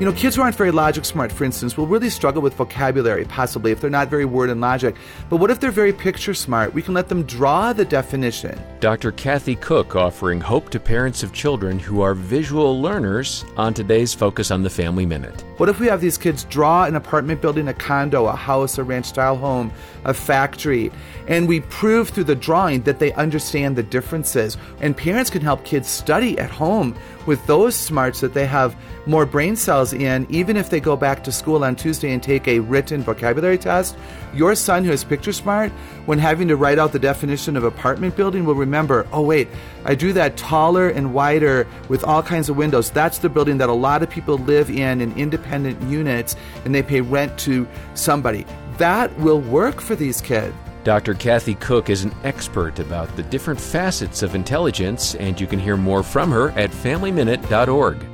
You know, kids who aren't very logic smart, for instance, will really struggle with vocabulary, possibly, if they're not very word and logic. But what if they're very picture smart? We can let them draw the definition. Dr. Kathy Koch offering hope to parents of children who are visual learners on today's Focus on the Family Minute. What if we have these kids draw an apartment building, a condo, a house, a ranch style home, a factory, and we prove through the drawing that they understand the differences? And parents can help kids study at home with those smarts that they have more brain cells in, even if they go back to school on Tuesday and take a written vocabulary test. Your son, who is picture smart, when having to write out the definition of apartment building, will remember oh, wait, I drew that taller and wider with all kinds of windows. That's the building that a lot of people live in in independent units and they pay rent to somebody. That will work for these kids. Dr. Kathy Koch is an expert about the different facets of intelligence, and you can hear more from her at FamilyMinute.org.